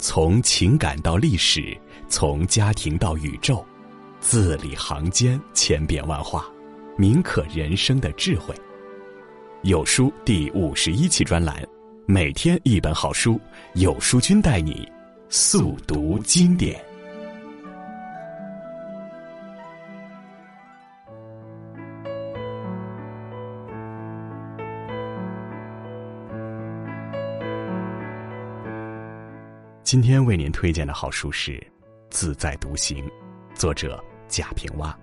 从情感到历史，从家庭到宇宙，字里行间千变万化，铭刻人生的智慧。有书第五十一期专栏，每天一本好书，有书君带你速读经典。今天为您推荐的好书是《自在独行》，作者贾平凹。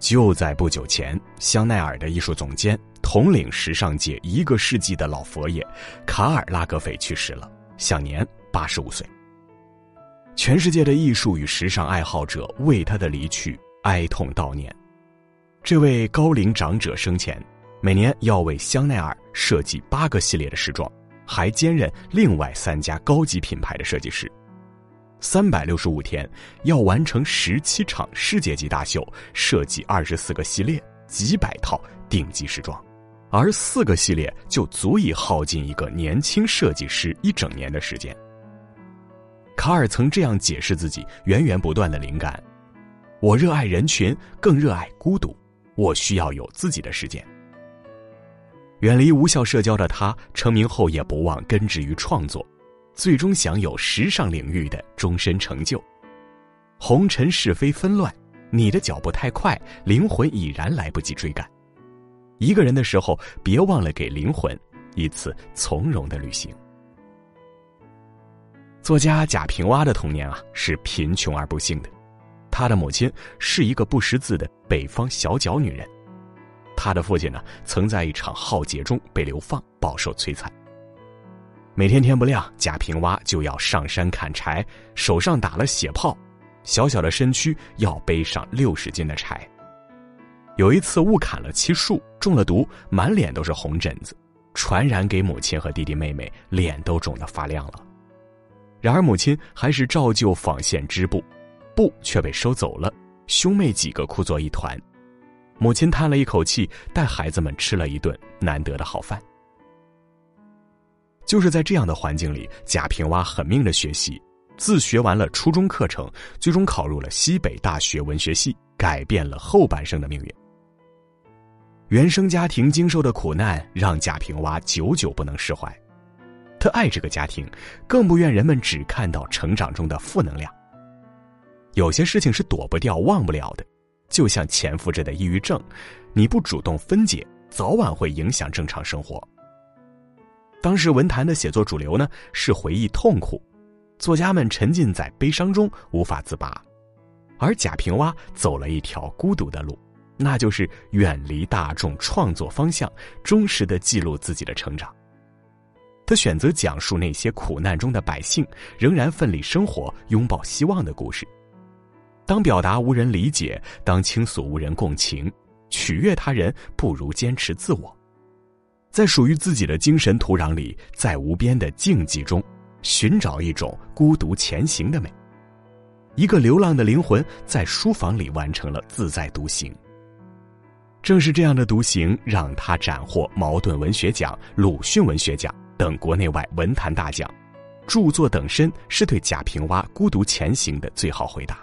就在不久前，香奈儿的艺术总监、统领时尚界一个世纪的老佛爷卡尔拉格斐去世了，享年八十五岁。全世界的艺术与时尚爱好者为他的离去哀痛悼念。这位高龄长者生前，每年要为香奈儿设计八个系列的时装。还兼任另外三家高级品牌的设计师，三百六十五天要完成十七场世界级大秀，设计二十四个系列，几百套顶级时装，而四个系列就足以耗尽一个年轻设计师一整年的时间。卡尔曾这样解释自己源源不断的灵感：“我热爱人群，更热爱孤独，我需要有自己的时间。”远离无效社交的他，成名后也不忘根植于创作，最终享有时尚领域的终身成就。红尘是非纷乱，你的脚步太快，灵魂已然来不及追赶。一个人的时候，别忘了给灵魂一次从容的旅行。作家贾平凹的童年啊，是贫穷而不幸的，他的母亲是一个不识字的北方小脚女人。他的父亲呢，曾在一场浩劫中被流放，饱受摧残。每天天不亮，贾平凹就要上山砍柴，手上打了血泡，小小的身躯要背上六十斤的柴。有一次误砍了漆树，中了毒，满脸都是红疹子，传染给母亲和弟弟妹妹，脸都肿得发亮了。然而母亲还是照旧纺线织布，布却被收走了，兄妹几个哭作一团。母亲叹了一口气，带孩子们吃了一顿难得的好饭。就是在这样的环境里，贾平凹狠命的学习，自学完了初中课程，最终考入了西北大学文学系，改变了后半生的命运。原生家庭经受的苦难让贾平凹久久不能释怀，他爱这个家庭，更不愿人们只看到成长中的负能量。有些事情是躲不掉、忘不了的。就像潜伏着的抑郁症，你不主动分解，早晚会影响正常生活。当时文坛的写作主流呢是回忆痛苦，作家们沉浸在悲伤中无法自拔，而贾平凹走了一条孤独的路，那就是远离大众创作方向，忠实的记录自己的成长。他选择讲述那些苦难中的百姓仍然奋力生活、拥抱希望的故事。当表达无人理解，当倾诉无人共情，取悦他人不如坚持自我，在属于自己的精神土壤里，在无边的静寂中，寻找一种孤独前行的美。一个流浪的灵魂在书房里完成了自在独行。正是这样的独行，让他斩获茅盾文学奖、鲁迅文学奖等国内外文坛大奖。著作等身，是对贾平凹孤独前行的最好回答。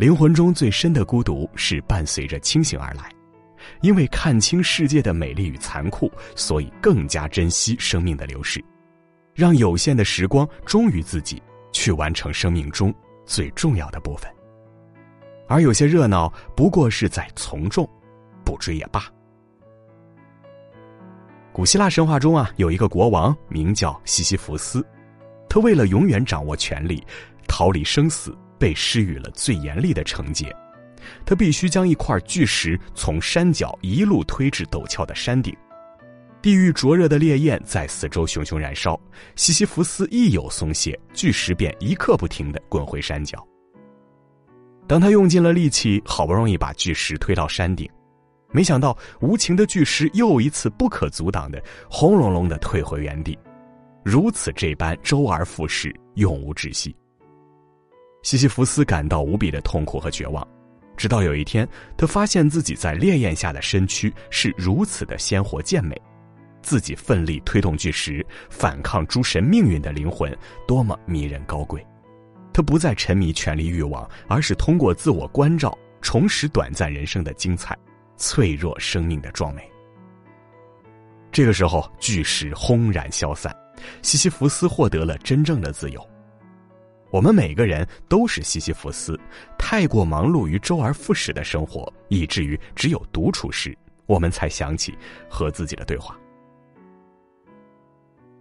灵魂中最深的孤独是伴随着清醒而来，因为看清世界的美丽与残酷，所以更加珍惜生命的流逝，让有限的时光忠于自己，去完成生命中最重要的部分。而有些热闹不过是在从众，不追也罢。古希腊神话中啊，有一个国王名叫西西弗斯，他为了永远掌握权力，逃离生死。被施予了最严厉的惩戒，他必须将一块巨石从山脚一路推至陡峭的山顶。地狱灼热的烈焰在四周熊熊燃烧，西西弗斯一有松懈，巨石便一刻不停地滚回山脚。当他用尽了力气，好不容易把巨石推到山顶，没想到无情的巨石又一次不可阻挡的轰隆隆地退回原地，如此这般周而复始，永无止息。西西弗斯感到无比的痛苦和绝望，直到有一天，他发现自己在烈焰下的身躯是如此的鲜活健美，自己奋力推动巨石，反抗诸神命运的灵魂，多么迷人高贵！他不再沉迷权力欲望，而是通过自我关照，重拾短暂人生的精彩，脆弱生命的壮美。这个时候，巨石轰然消散，西西弗斯获得了真正的自由。我们每个人都是西西弗斯，太过忙碌于周而复始的生活，以至于只有独处时，我们才想起和自己的对话。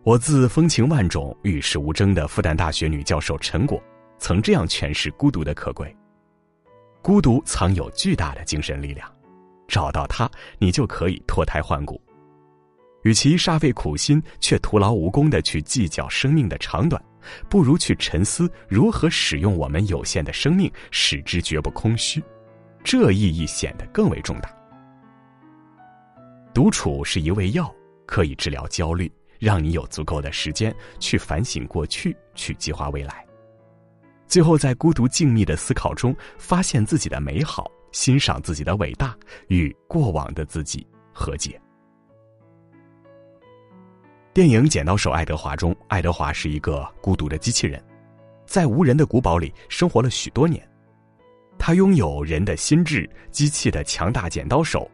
我自风情万种、与世无争的复旦大学女教授陈果，曾这样诠释孤独的可贵：孤独藏有巨大的精神力量，找到它，你就可以脱胎换骨。与其煞费苦心却徒劳无功的去计较生命的长短，不如去沉思如何使用我们有限的生命，使之绝不空虚。这意义显得更为重大。独处是一味药，可以治疗焦虑，让你有足够的时间去反省过去，去计划未来。最后，在孤独静谧的思考中，发现自己的美好，欣赏自己的伟大，与过往的自己和解。电影《剪刀手爱德华》中，爱德华是一个孤独的机器人，在无人的古堡里生活了许多年。他拥有人的心智、机器的强大剪刀手，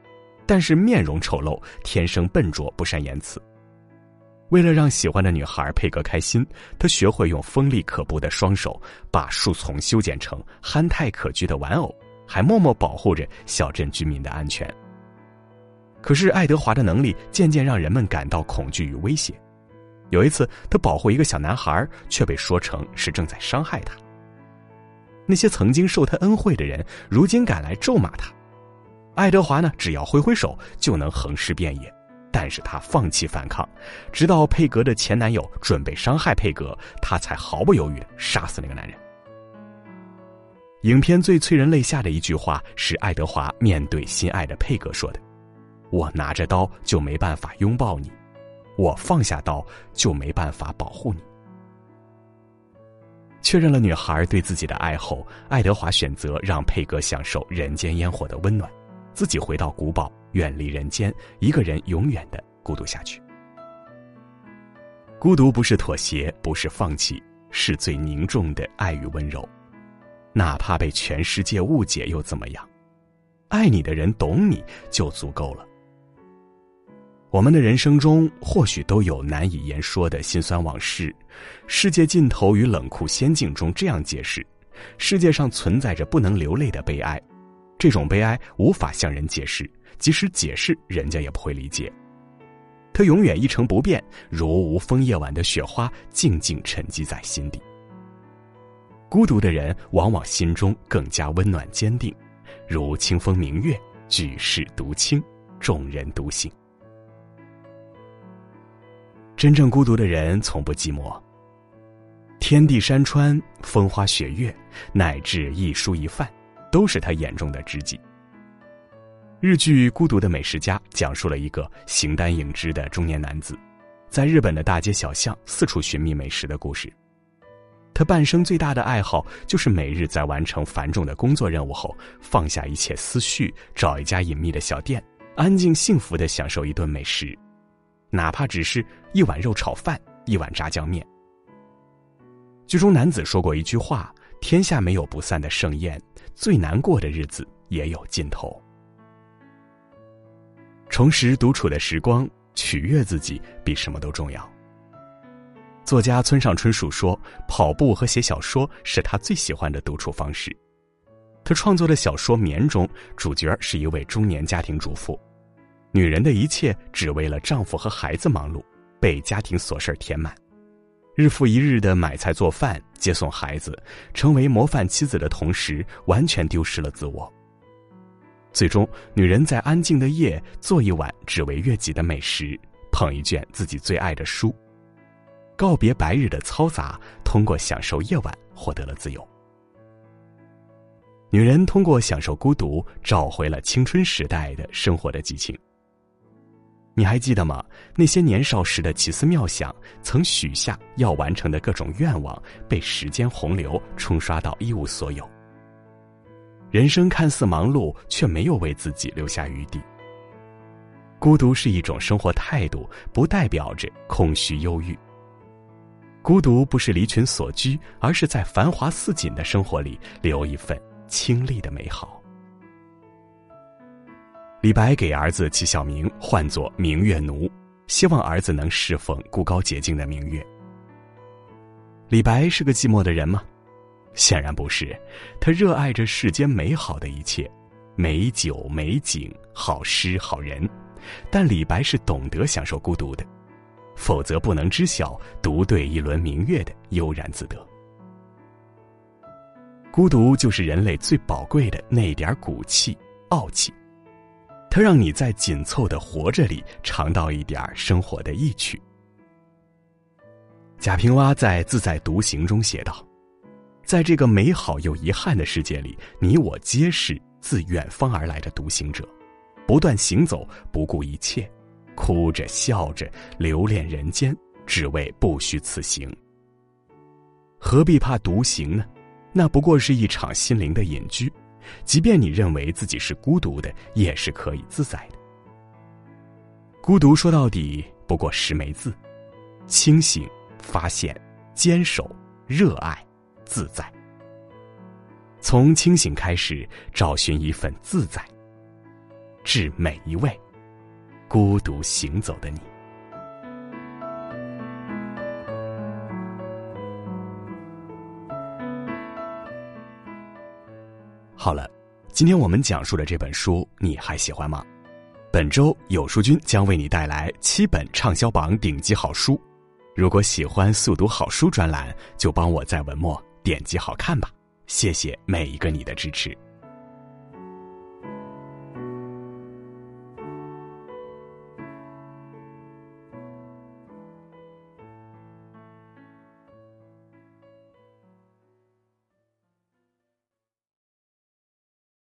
但是面容丑陋，天生笨拙，不善言辞。为了让喜欢的女孩佩格开心，他学会用锋利可怖的双手把树丛修剪成憨态可掬的玩偶，还默默保护着小镇居民的安全。可是，爱德华的能力渐渐让人们感到恐惧与威胁。有一次，他保护一个小男孩，却被说成是正在伤害他。那些曾经受他恩惠的人，如今赶来咒骂他。爱德华呢，只要挥挥手就能横尸遍野，但是他放弃反抗，直到佩格的前男友准备伤害佩格，他才毫不犹豫的杀死那个男人。影片最催人泪下的一句话是爱德华面对心爱的佩格说的。我拿着刀就没办法拥抱你，我放下刀就没办法保护你。确认了女孩对自己的爱后，爱德华选择让佩格享受人间烟火的温暖，自己回到古堡，远离人间，一个人永远的孤独下去。孤独不是妥协，不是放弃，是最凝重的爱与温柔。哪怕被全世界误解又怎么样？爱你的人懂你就足够了。我们的人生中或许都有难以言说的辛酸往事，《世界尽头与冷酷仙境》中这样解释：世界上存在着不能流泪的悲哀，这种悲哀无法向人解释，即使解释，人家也不会理解。它永远一成不变，如无风夜晚的雪花，静静沉积在心底。孤独的人往往心中更加温暖坚定，如清风明月，举世独清，众人独醒。真正孤独的人从不寂寞。天地山川、风花雪月，乃至一蔬一饭，都是他眼中的知己。日剧《孤独的美食家》讲述了一个形单影只的中年男子，在日本的大街小巷四处寻觅美食的故事。他半生最大的爱好，就是每日在完成繁重的工作任务后，放下一切思绪，找一家隐秘的小店，安静幸福的享受一顿美食。哪怕只是一碗肉炒饭，一碗炸酱面。剧中男子说过一句话：“天下没有不散的盛宴，最难过的日子也有尽头。”重拾独处的时光，取悦自己比什么都重要。作家村上春树说：“跑步和写小说是他最喜欢的独处方式。”他创作的小说《眠》中，主角是一位中年家庭主妇。女人的一切只为了丈夫和孩子忙碌，被家庭琐事填满，日复一日的买菜做饭、接送孩子，成为模范妻子的同时，完全丢失了自我。最终，女人在安静的夜做一碗只为悦己的美食，捧一卷自己最爱的书，告别白日的嘈杂，通过享受夜晚获得了自由。女人通过享受孤独，找回了青春时代的生活的激情。你还记得吗？那些年少时的奇思妙想，曾许下要完成的各种愿望，被时间洪流冲刷到一无所有。人生看似忙碌，却没有为自己留下余地。孤独是一种生活态度，不代表着空虚忧郁。孤独不是离群所居，而是在繁华似锦的生活里留一份清丽的美好。李白给儿子起小名，唤作明月奴，希望儿子能侍奉孤高洁净的明月。李白是个寂寞的人吗？显然不是，他热爱着世间美好的一切，美酒、美景、好诗、好人。但李白是懂得享受孤独的，否则不能知晓独对一轮明月的悠然自得。孤独就是人类最宝贵的那点骨气、傲气，它让你在紧凑的活着里尝到一点生活的意趣。贾平凹在《自在独行》中写道：“在这个美好又遗憾的世界里，你我皆是自远方而来的独行者。”不断行走，不顾一切，哭着笑着，留恋人间，只为不虚此行。何必怕独行呢？那不过是一场心灵的隐居。即便你认为自己是孤独的，也是可以自在的。孤独说到底不过十枚字：清醒、发现、坚守、热爱、自在。从清醒开始，找寻一份自在。致每一位孤独行走的你。好了，今天我们讲述的这本书你还喜欢吗？本周有书君将为你带来七本畅销榜顶级好书。如果喜欢速读好书专栏，就帮我在文末点击好看吧。谢谢每一个你的支持。